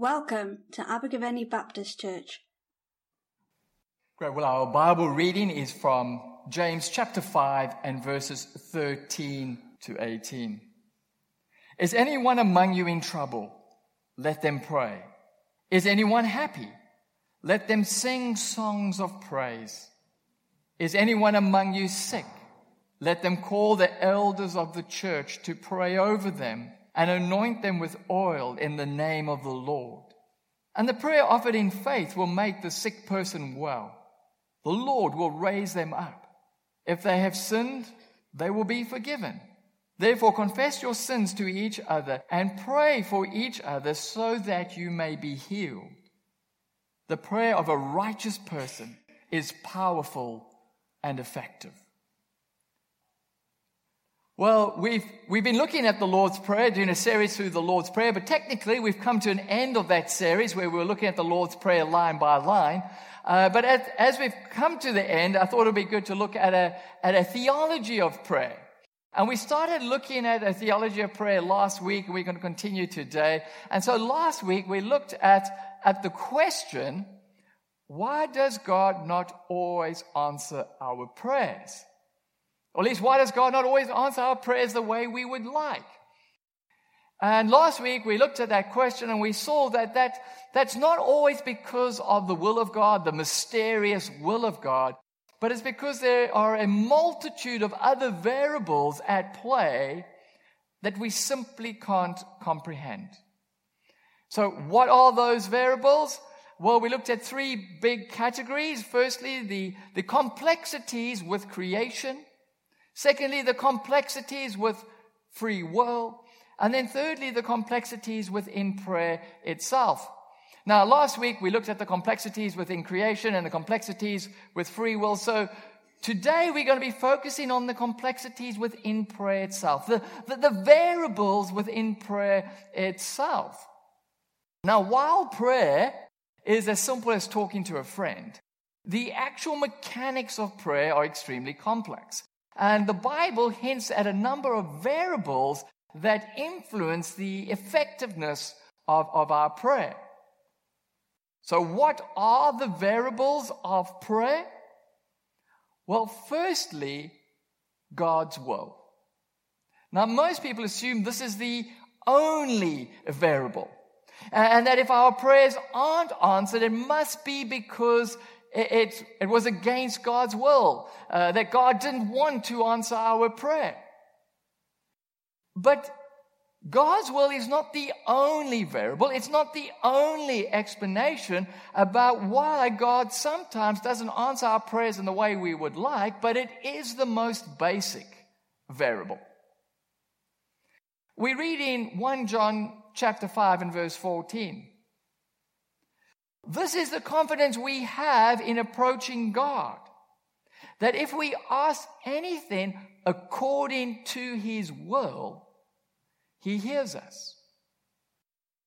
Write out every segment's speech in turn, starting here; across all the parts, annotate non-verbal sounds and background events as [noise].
Welcome to Abergavenny Baptist Church. Great. Well, our Bible reading is from James chapter 5 and verses 13 to 18. Is anyone among you in trouble? Let them pray. Is anyone happy? Let them sing songs of praise. Is anyone among you sick? Let them call the elders of the church to pray over them and anoint them with oil in the name of the Lord. And the prayer offered in faith will make the sick person well. The Lord will raise them up. If they have sinned, they will be forgiven. Therefore, confess your sins to each other and pray for each other so that you may be healed. The prayer of a righteous person is powerful and effective. Well, we've, we've been looking at the Lord's Prayer, doing a series through the Lord's Prayer, but technically we've come to an end of that series where we were looking at the Lord's Prayer line by line. Uh, but as, as, we've come to the end, I thought it would be good to look at a, at a theology of prayer. And we started looking at a theology of prayer last week, and we're going to continue today. And so last week we looked at, at the question, why does God not always answer our prayers? Or at least, why does God not always answer our prayers the way we would like? And last week we looked at that question and we saw that, that that's not always because of the will of God, the mysterious will of God, but it's because there are a multitude of other variables at play that we simply can't comprehend. So, what are those variables? Well, we looked at three big categories. Firstly, the, the complexities with creation. Secondly, the complexities with free will. And then thirdly, the complexities within prayer itself. Now, last week we looked at the complexities within creation and the complexities with free will. So today we're going to be focusing on the complexities within prayer itself, the, the, the variables within prayer itself. Now, while prayer is as simple as talking to a friend, the actual mechanics of prayer are extremely complex. And the Bible hints at a number of variables that influence the effectiveness of, of our prayer. So, what are the variables of prayer? Well, firstly, God's will. Now, most people assume this is the only variable. And that if our prayers aren't answered, it must be because it, it, was against God's will, uh, that God didn't want to answer our prayer. But God's will is not the only variable. It's not the only explanation about why God sometimes doesn't answer our prayers in the way we would like, but it is the most basic variable. We read in 1 John chapter 5 and verse 14. This is the confidence we have in approaching God. That if we ask anything according to His will, He hears us.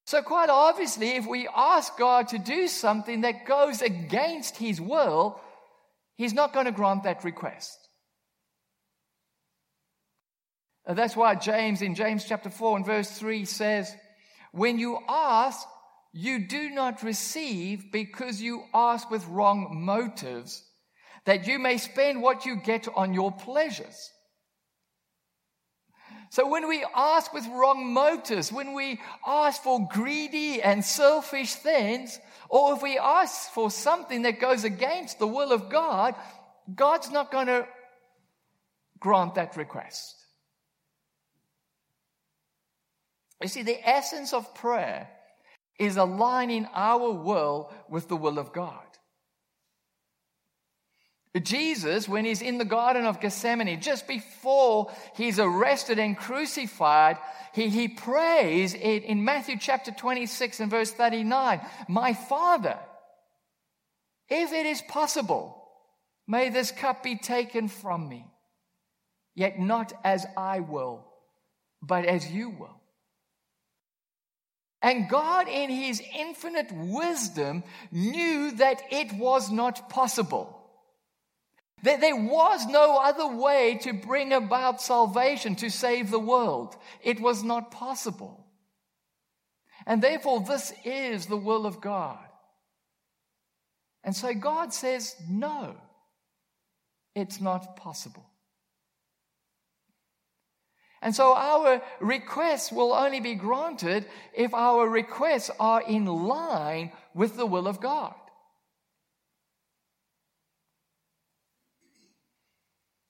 So, quite obviously, if we ask God to do something that goes against His will, He's not going to grant that request. That's why James, in James chapter 4 and verse 3, says, When you ask, you do not receive because you ask with wrong motives, that you may spend what you get on your pleasures. So when we ask with wrong motives, when we ask for greedy and selfish things, or if we ask for something that goes against the will of God, God's not going to grant that request. You see, the essence of prayer is aligning our will with the will of God. Jesus, when he's in the Garden of Gethsemane, just before he's arrested and crucified, he, he prays in, in Matthew chapter 26 and verse 39 My Father, if it is possible, may this cup be taken from me, yet not as I will, but as you will. And God, in his infinite wisdom, knew that it was not possible. That there was no other way to bring about salvation, to save the world. It was not possible. And therefore, this is the will of God. And so God says, no, it's not possible. And so our requests will only be granted if our requests are in line with the will of God.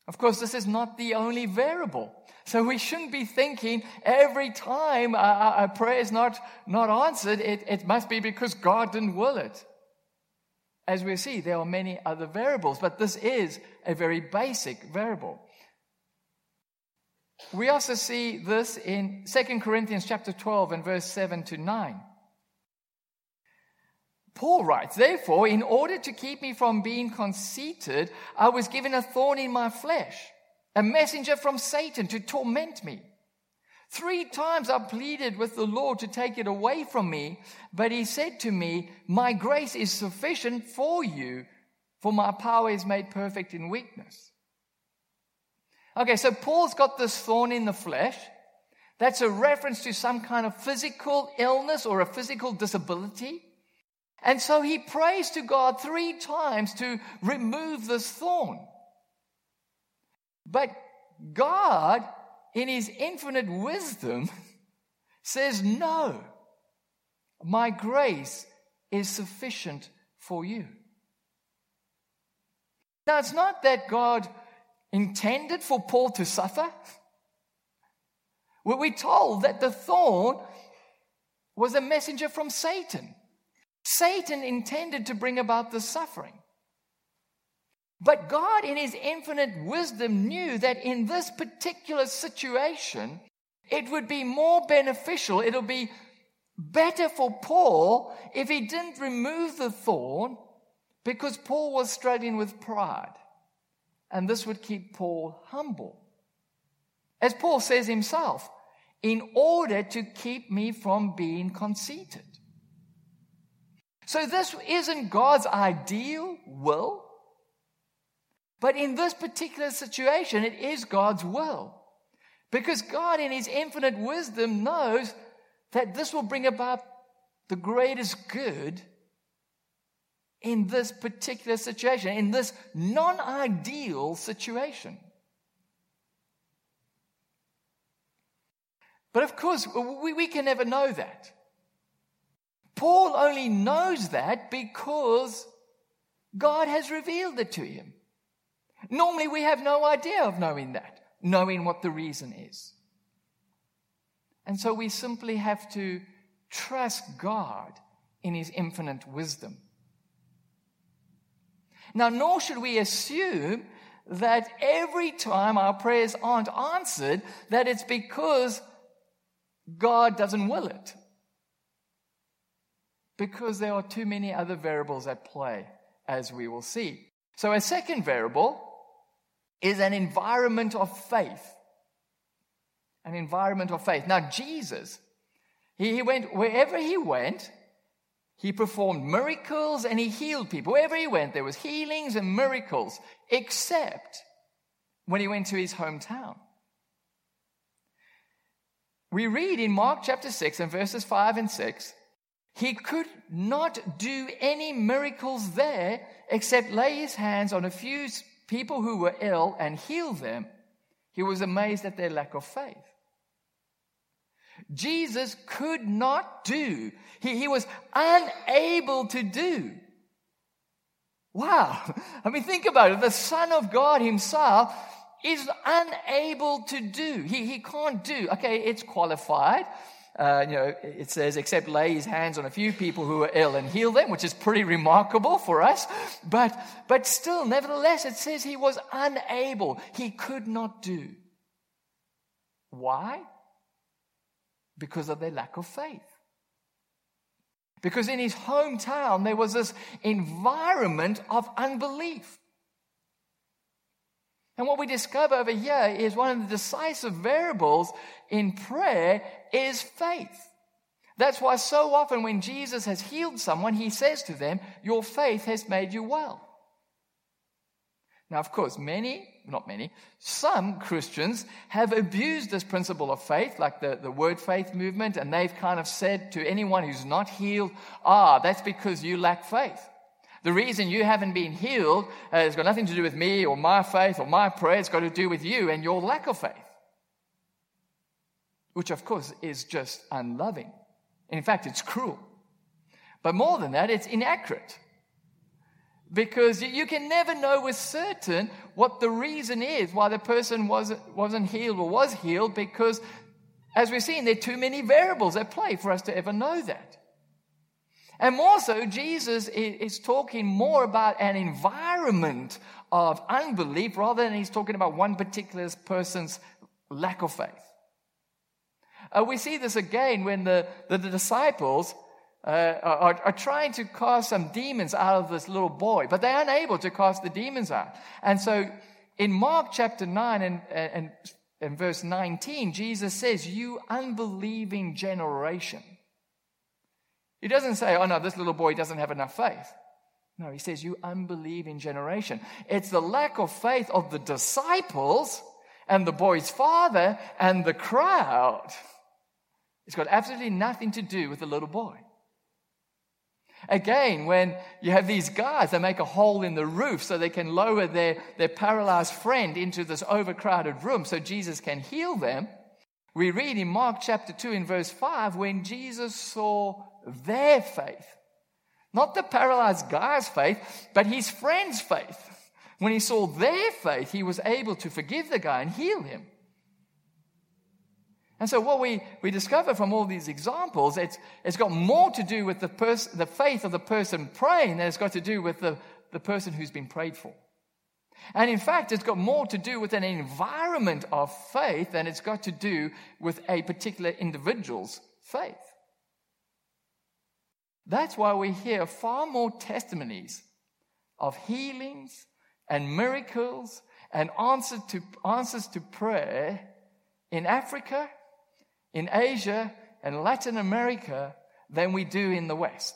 Of course, this is not the only variable. So we shouldn't be thinking every time a, prayer is not, not answered, it, it must be because God didn't will it. As we see, there are many other variables, but this is a very basic variable. We also see this in 2 Corinthians chapter 12 and verse 7 to 9. Paul writes, Therefore, in order to keep me from being conceited, I was given a thorn in my flesh, a messenger from Satan to torment me. Three times I pleaded with the Lord to take it away from me, but he said to me, My grace is sufficient for you, for my power is made perfect in weakness. Okay, so Paul's got this thorn in the flesh. That's a reference to some kind of physical illness or a physical disability. And so he prays to God three times to remove this thorn. But God, in his infinite wisdom, [laughs] says, No, my grace is sufficient for you. Now, it's not that God intended for Paul to suffer. Were We're told that the thorn was a messenger from Satan. Satan intended to bring about the suffering. But God, in His infinite wisdom, knew that in this particular situation, it would be more beneficial, it'll be better for Paul if he didn't remove the thorn because Paul was struggling with pride. And this would keep Paul humble. As Paul says himself, in order to keep me from being conceited. So this isn't God's ideal will. But in this particular situation, it is God's will. Because God, in His infinite wisdom, knows that this will bring about the greatest good in this particular situation, in this non ideal situation. But of course, we, we can never know that. Paul only knows that because God has revealed it to him. Normally, we have no idea of knowing that, knowing what the reason is. And so we simply have to trust God in his infinite wisdom. Now, nor should we assume that every time our prayers aren't answered, that it's because God doesn't will it because there are too many other variables at play, as we will see. So, a second variable is an environment of faith. An environment of faith. Now, Jesus, he, went wherever he went, he performed miracles and he healed people. Wherever he went, there was healings and miracles, except when he went to his hometown. We read in Mark chapter 6 and verses 5 and 6 he could not do any miracles there except lay his hands on a few people who were ill and heal them. He was amazed at their lack of faith. Jesus could not do, he, he was unable to do. Wow. I mean, think about it. The Son of God Himself is unable to do. He, he can't do. Okay, it's qualified uh, you know, it says, except lay his hands on a few people who are ill and heal them, which is pretty remarkable for us. But, but still, nevertheless, it says he was unable. He could not do. Why? Because of their lack of faith. Because in his hometown, there was this environment of unbelief. And what we discover over here is one of the decisive variables in prayer is faith. That's why so often when Jesus has healed someone, he says to them, Your faith has made you well. Now, of course, many not many, some Christians have abused this principle of faith, like the, the word faith movement, and they've kind of said to anyone who's not healed, ah, that's because you lack faith. The reason you haven't been healed uh, has got nothing to do with me or my faith or my prayer. It's got to do with you and your lack of faith. Which, of course, is just unloving. In fact, it's cruel. But more than that, it's inaccurate. Because you can never know with certain what the reason is why the person wasn't, wasn't healed or was healed, because as we've seen, there are too many variables at play for us to ever know that. And more so, Jesus is talking more about an environment of unbelief rather than he's talking about one particular person's lack of faith. Uh, we see this again when the, the, the disciples uh, are, are, trying to cast some demons out of this little boy, but they're unable to cast the demons out. And so in Mark chapter 9 and, and, and verse 19, Jesus says, You unbelieving generation. He doesn't say, oh no, this little boy doesn't have enough faith. No, he says, you unbelieving generation. It's the lack of faith of the disciples and the boy's father and the crowd. It's got absolutely nothing to do with the little boy. Again, when you have these guys, they make a hole in the roof so they can lower their, their paralyzed friend into this overcrowded room so Jesus can heal them. We read in Mark chapter 2 in verse 5 when Jesus saw their faith. Not the paralyzed guy's faith, but his friend's faith. When he saw their faith, he was able to forgive the guy and heal him. And so, what we, we discover from all these examples, it's, it's got more to do with the, pers- the faith of the person praying than it's got to do with the, the person who's been prayed for. And in fact, it's got more to do with an environment of faith than it's got to do with a particular individual's faith. That's why we hear far more testimonies of healings and miracles and answers to, answers to prayer in Africa, in Asia, and Latin America than we do in the West.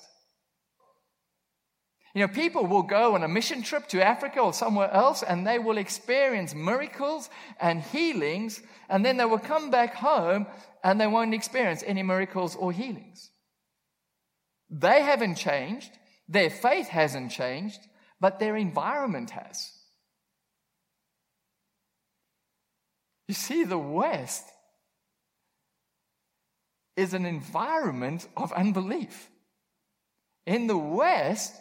You know, people will go on a mission trip to Africa or somewhere else and they will experience miracles and healings, and then they will come back home and they won't experience any miracles or healings. They haven't changed, their faith hasn't changed, but their environment has. You see, the West is an environment of unbelief. In the West,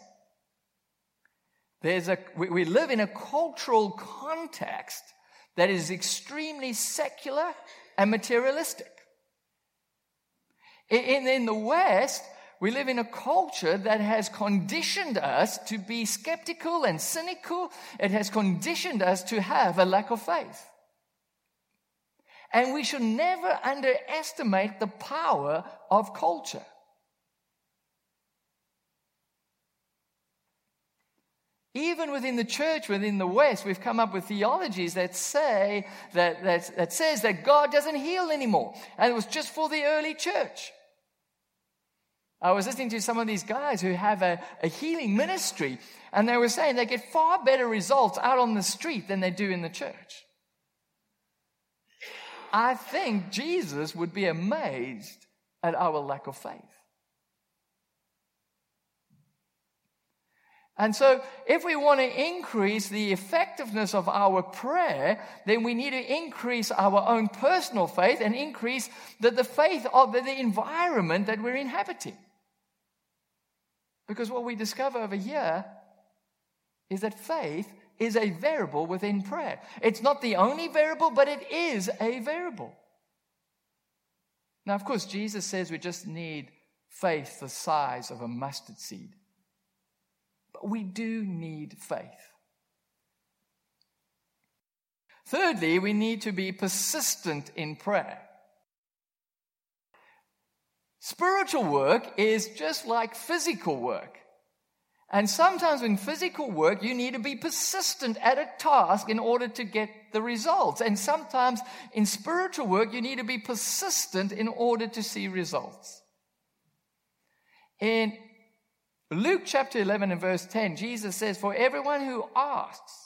there's a, we, live in a cultural context that is extremely secular and materialistic. In, in the West, we live in a culture that has conditioned us to be skeptical and cynical. It has conditioned us to have a lack of faith. And we should never underestimate the power of culture. Even within the church, within the West, we've come up with theologies that say that, that, that says that God doesn't heal anymore. And it was just for the early church. I was listening to some of these guys who have a, a healing ministry, and they were saying they get far better results out on the street than they do in the church. I think Jesus would be amazed at our lack of faith. And so, if we want to increase the effectiveness of our prayer, then we need to increase our own personal faith and increase the, the faith of the, the environment that we're inhabiting. Because what we discover over here is that faith is a variable within prayer. It's not the only variable, but it is a variable. Now, of course, Jesus says we just need faith the size of a mustard seed. But we do need faith. Thirdly, we need to be persistent in prayer. Spiritual work is just like physical work. And sometimes in physical work, you need to be persistent at a task in order to get the results. And sometimes in spiritual work, you need to be persistent in order to see results. In Luke chapter 11 and verse 10, Jesus says, For everyone who asks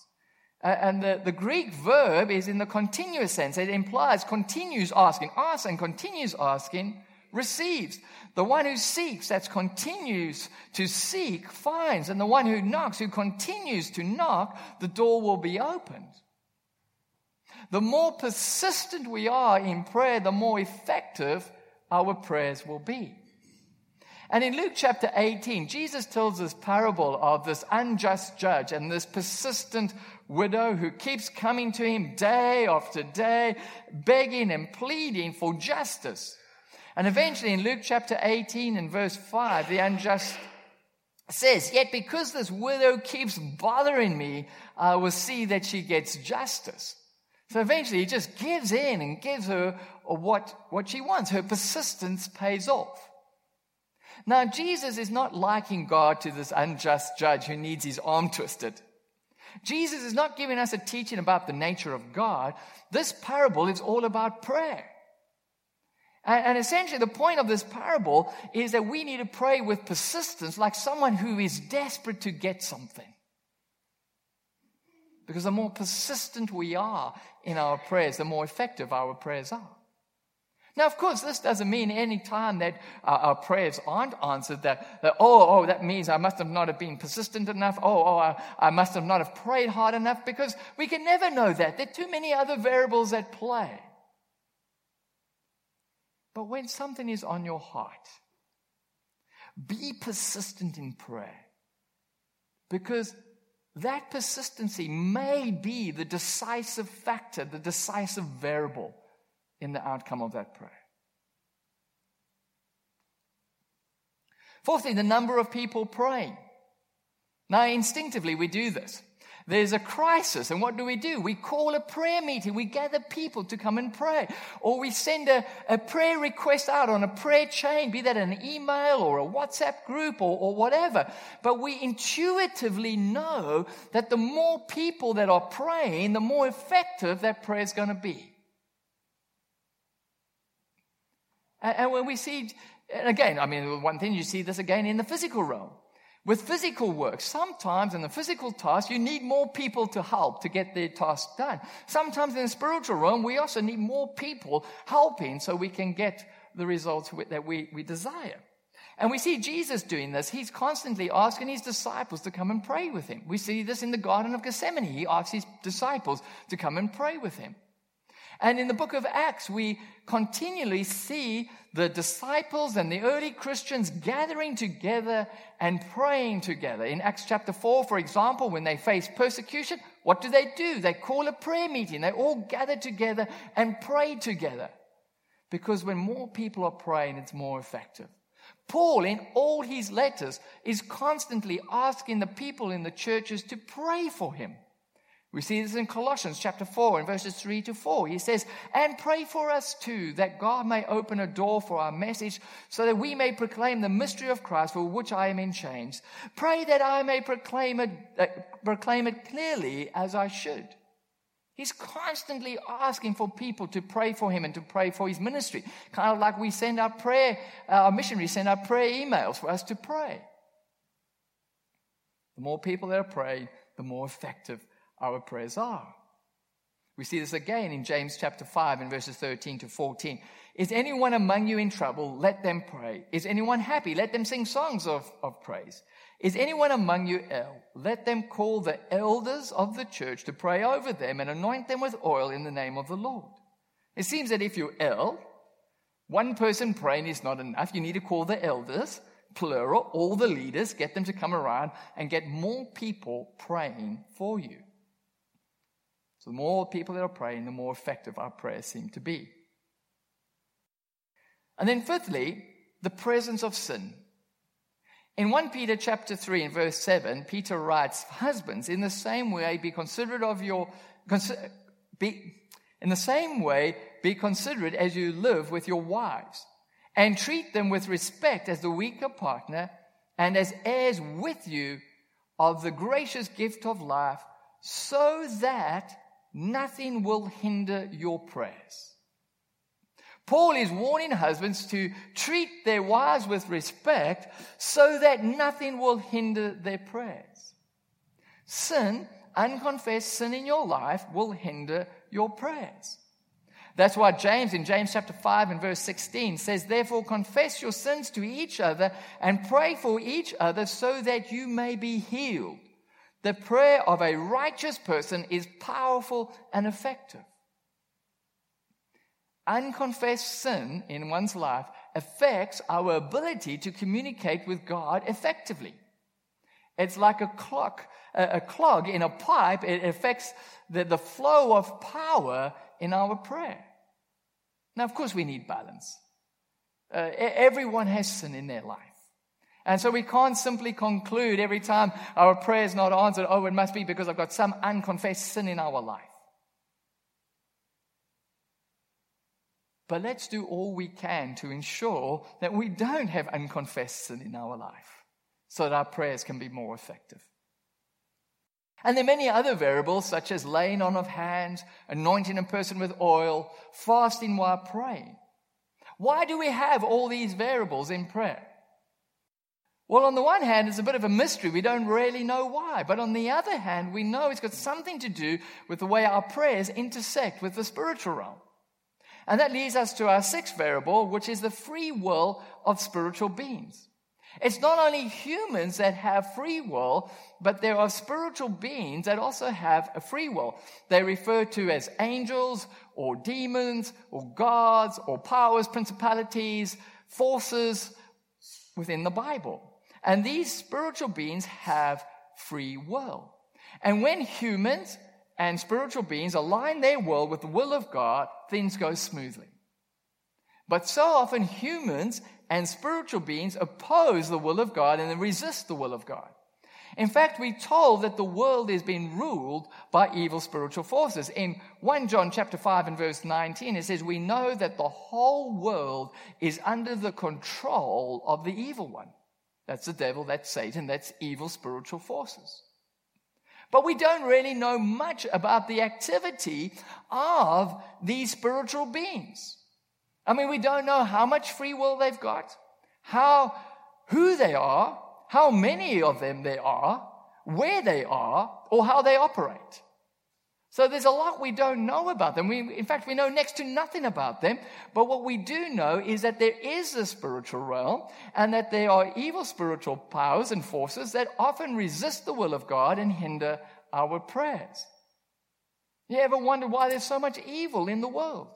Uh, and the, the Greek verb is in the continuous sense. It implies continues asking, asks and continues asking, receives. The one who seeks, that continues to seek, finds. And the one who knocks, who continues to knock, the door will be opened. The more persistent we are in prayer, the more effective our prayers will be. And in Luke chapter 18, Jesus tells this parable of this unjust judge and this persistent widow who keeps coming to him day after day, begging and pleading for justice. And eventually in Luke chapter 18 and verse 5, the unjust says, Yet because this widow keeps bothering me, I will see that she gets justice. So eventually he just gives in and gives her what, what she wants. Her persistence pays off. Now, Jesus is not liking God to this unjust judge who needs his arm twisted. Jesus is not giving us a teaching about the nature of God. This parable is all about prayer. And, essentially, the point of this parable is that we need to pray with persistence like someone who is desperate to get something. Because the more persistent we are in our prayers, the more effective our prayers are. Now, of course, this doesn't mean any time that uh, our prayers aren't answered that, that, oh, oh, that means I must have not have been persistent enough. Oh, oh, I, I must have not have prayed hard enough because we can never know that. There are too many other variables at play. But when something is on your heart, be persistent in prayer because that persistency may be the decisive factor, the decisive variable in the outcome of that prayer. Fourthly, the number of people praying. Now, instinctively, we do this. There's a crisis, and what do we do? We call a prayer meeting. We gather people to come and pray. Or we send a, a prayer request out on a prayer chain, be that an email or a WhatsApp group or, or whatever. But we intuitively know that the more people that are praying, the more effective that prayer is going to be. And when we see, and again, I mean, one thing you see this again in the physical realm. With physical work, sometimes in the physical task, you need more people to help to get the task done. Sometimes in the spiritual realm, we also need more people helping so we can get the results that we, we desire. And we see Jesus doing this. He's constantly asking his disciples to come and pray with him. We see this in the Garden of Gethsemane. He asks his disciples to come and pray with him. And in the book of Acts, we continually see the disciples and the early Christians gathering together and praying together. In Acts chapter 4, for example, when they face persecution, what do they do? They call a prayer meeting. They all gather together and pray together. Because when more people are praying, it's more effective. Paul, in all his letters, is constantly asking the people in the churches to pray for him. We see this in Colossians chapter 4 and verses 3 to 4. He says, And pray for us too, that God may open a door for our message, so that we may proclaim the mystery of Christ for which I am in chains. Pray that I may proclaim it, uh, proclaim it clearly as I should. He's constantly asking for people to pray for him and to pray for his ministry. Kind of like we send our prayer, our missionaries send our prayer emails for us to pray. The more people that are praying, the more effective our prayers are. We see this again in James chapter 5 and verses 13 to 14. Is anyone among you in trouble? Let them pray. Is anyone happy? Let them sing songs of, of praise. Is anyone among you ill? Let them call the elders of the church to pray over them and anoint them with oil in the name of the Lord. It seems that if you're ill, one person praying is not enough. You need to call the elders, plural, all the leaders, get them to come around and get more people praying for you. So the more people that are praying, the more effective our prayers seem to be. And then fifthly, the presence of sin. In 1 Peter chapter 3 and verse 7, Peter writes, Husbands, in the same way be considerate of your, be, in the same way be considerate as you live with your wives, and treat them with respect as the weaker partner and as heirs with you of the gracious gift of life, so that nothing will hinder your prayers. Paul is warning husbands to treat their wives with respect so that nothing will hinder their prayers. Sin unconfessed sin in your life will hinder your prayers. That's why James in James chapter 5 and verse 16 says, Therefore confess your sins to each other and pray for each other so that you may be healed. The prayer of a righteous person is powerful and effective. Unconfessed sin in one's life affects our ability to communicate with God effectively. It's like a clock, a, clog in a pipe. It affects the, the flow of power in our prayer. Now, of course, we need balance. Uh, everyone has sin in their life. And so we can't simply conclude every time our prayer is not answered, oh, it must be because I've got some unconfessed sin in our life. But let's do all we can to ensure that we don't have unconfessed sin in our life so that our prayers can be more effective. And there are many other variables, such as laying on of hands, anointing a person with oil, fasting while praying. Why do we have all these variables in prayer? Well, on the one hand, it's a bit of a mystery. We don't really know why. But on the other hand, we know it's got something to do with the way our prayers intersect with the spiritual realm. And that leads us to our sixth variable, which is the free will of spiritual beings. It's not only humans that have free will, but there are spiritual beings that also have a free will. They're referred to as angels or demons or gods or powers, principalities, forces within the Bible. And these spiritual beings have free will. And when humans and spiritual beings align their will with the will of God, things go smoothly. But so often humans and spiritual beings oppose the will of God and resist the will of God. In fact, we're told that the world is being ruled by evil spiritual forces. In 1 John chapter 5 and verse 19, it says, We know that the whole world is under the control of the evil one. That's the devil, that's Satan, that's evil spiritual forces. But we don't really know much about the activity of these spiritual beings. I mean, we don't know how much free will they've got, how, who they are, how many of them there are, where they are, or how they operate. So there's a lot we don't know about them. We, in fact, we know next to nothing about them. But what we do know is that there is a spiritual realm and that there are evil spiritual powers and forces that often resist the will of God and hinder our prayers. You ever wonder why there's so much evil in the world?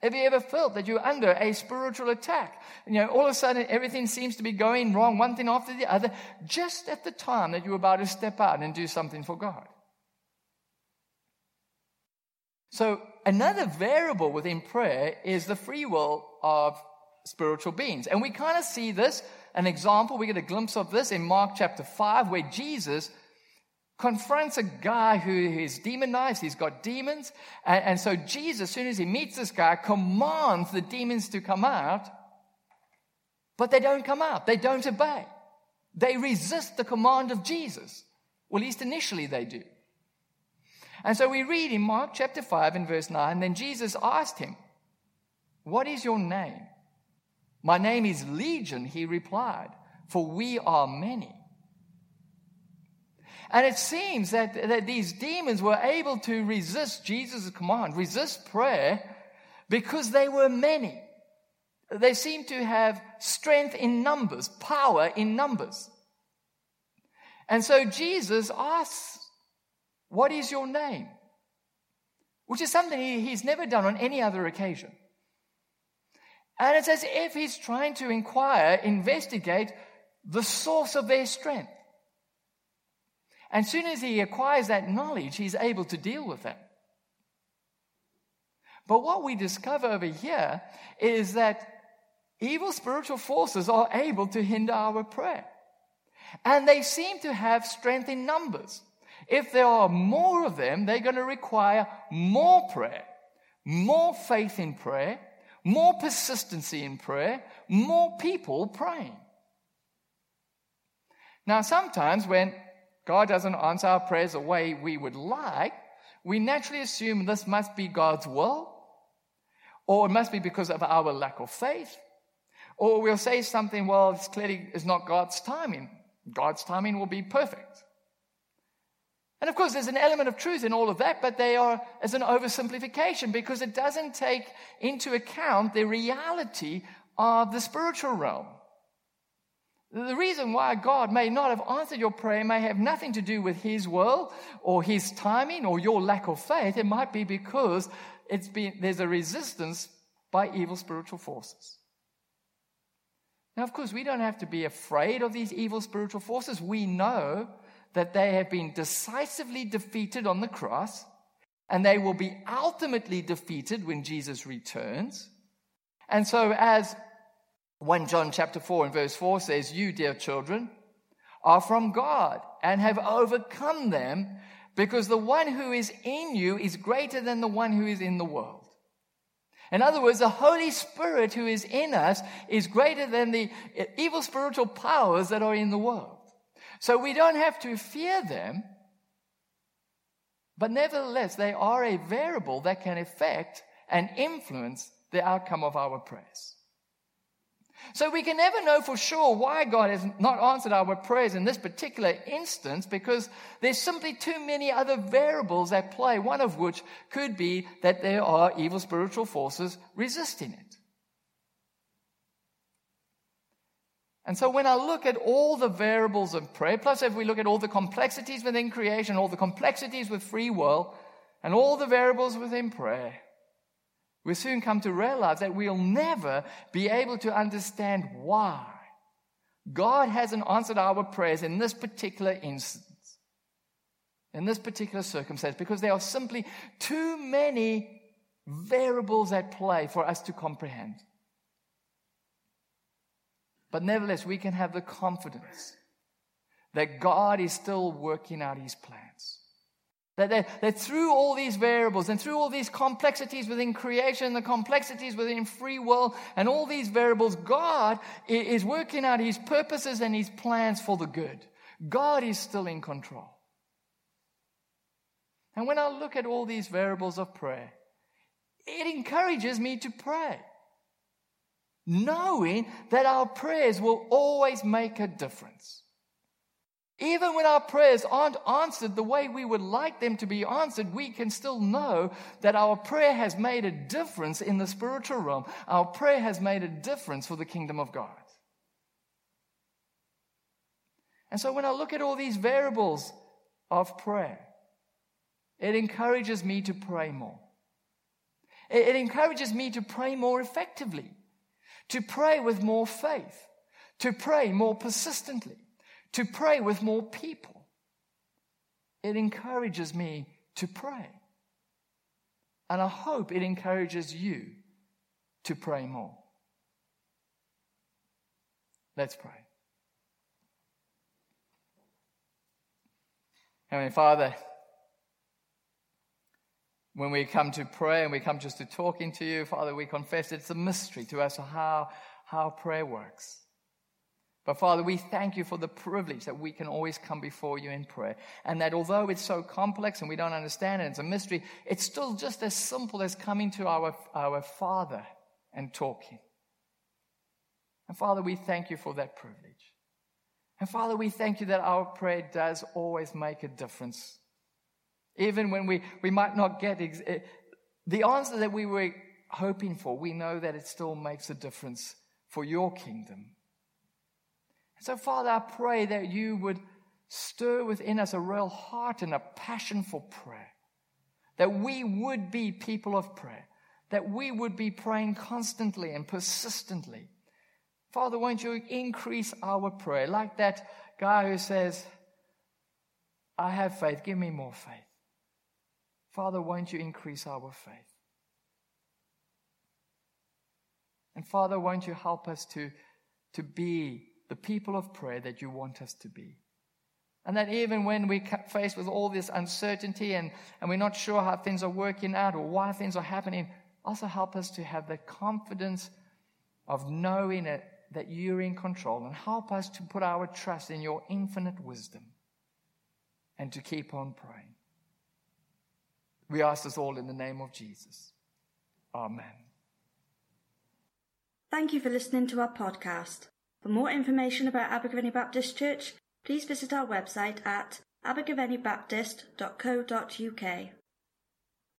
Have you ever felt that you're under a spiritual attack? You know, all of a sudden everything seems to be going wrong, one thing after the other, just at the time that you're about to step out and do something for God. So another variable within prayer is the free will of spiritual beings. And we kind of see this, an example, we get a glimpse of this in Mark chapter 5, where Jesus confronts a guy who is demonized. He's got demons. And, and, so Jesus, as soon as he meets this guy, commands the demons to come out, but they don't come out. They don't obey. They resist the command of Jesus. Well, at least initially they do. And so we read in Mark chapter 5 and verse 9, then Jesus asked him, What is your name? My name is Legion, he replied, for we are many. And it seems that, that these demons were able to resist Jesus' command, resist prayer, because they were many. They seemed to have strength in numbers, power in numbers. And so Jesus asks, What is your name? Which is something he, he's never done on any other occasion. And it's as if he's trying to inquire, investigate the source of their strength. And as soon as he acquires that knowledge, he's able to deal with it. But what we discover over here is that evil spiritual forces are able to hinder our prayer. And they seem to have strength in numbers. If there are more of them, they're going to require more prayer, more faith in prayer, more persistency in prayer, more people praying. Now, sometimes when God doesn't answer our prayers the way we would like, we naturally assume this must be God's will, or it must be because of our lack of faith, or we'll say something, well, it's clearly is not God's timing. God's timing will be perfect. And of course, there's an element of truth in all of that, but they are as an oversimplification because it doesn't take into account the reality of the spiritual realm. The reason why God may not have answered your prayer may have nothing to do with His will or His timing or your lack of faith. It might be because it's been, there's a resistance by evil spiritual forces. Now, of course, we don't have to be afraid of these evil spiritual forces. We know that they have been decisively defeated on the cross and they will be ultimately defeated when Jesus returns. And so, as 1 John chapter 4 and verse 4 says, You, dear children, are from God and have overcome them because the one who is in you is greater than the one who is in the world. In other words, the Holy Spirit who is in us is greater than the evil spiritual powers that are in the world. So we don't have to fear them, but nevertheless, they are a variable that can affect and influence the outcome of our prayers. So we can never know for sure why God has not answered our prayers in this particular instance because there's simply too many other variables at play, one of which could be that there are evil spiritual forces resisting it. And so when I look at all the variables of prayer, plus if we look at all the complexities within creation, all the complexities with free will, and all the variables within prayer, we soon come to realize that we'll never be able to understand why God hasn't answered our prayers in this particular instance, in this particular circumstance, because there are simply too many variables at play for us to comprehend. But nevertheless, we can have the confidence that God is still working out his plans. That, that, that, through all these variables and through all these complexities within creation, the complexities within free will, and all these variables, God is working out his purposes and his plans for the good. God is still in control. And when I look at all these variables of prayer, it encourages me to pray knowing that our prayers will always make a difference. Even when our prayers aren't answered the way we would like them to be answered, we can still know that our prayer has made a difference in the spiritual realm. Our prayer has made a difference for the kingdom of God. And so when I look at all these variables of prayer, it encourages me to pray more. It encourages me to pray more effectively to pray with more faith, to pray more persistently, to pray with more people. It encourages me to pray. And I hope it encourages you to pray more. Let's pray. Heavenly Father, when we come to pray and we come just to talking to you, Father, we confess it's a mystery to us how, how prayer works. But Father, we thank you for the privilege that we can always come before you in prayer. And that although it's so complex and we don't understand it, it's a mystery, it's still just as simple as coming to our, our Father and talking. And Father, we thank you for that privilege. And Father, we thank you that our prayer does always make a difference even when we, we might not get ex- eh, the answer that we were hoping for, we know that it still makes a difference for your kingdom. So, Father, I pray that you would stir within us a real heart and a passion for prayer. That we would be people of prayer. That we would be praying constantly and persistently. Father, won't you increase our prayer? Like that guy who says, I have faith, give me more faith. Father, won't you increase our faith? And Father, won't you help us to, to be the people of prayer that you want us to be? And that even when we're faced with all this uncertainty and, and we're not sure how things are working out or why things are happening, also help us to have the confidence of knowing it, that you're in control and help us to put our trust in your infinite wisdom and to keep on praying. We ask this all in the name of Jesus. Amen. Thank you for listening to our podcast. For more information about Abergavenny Baptist Church, please visit our website at abergavennybaptist.co.uk.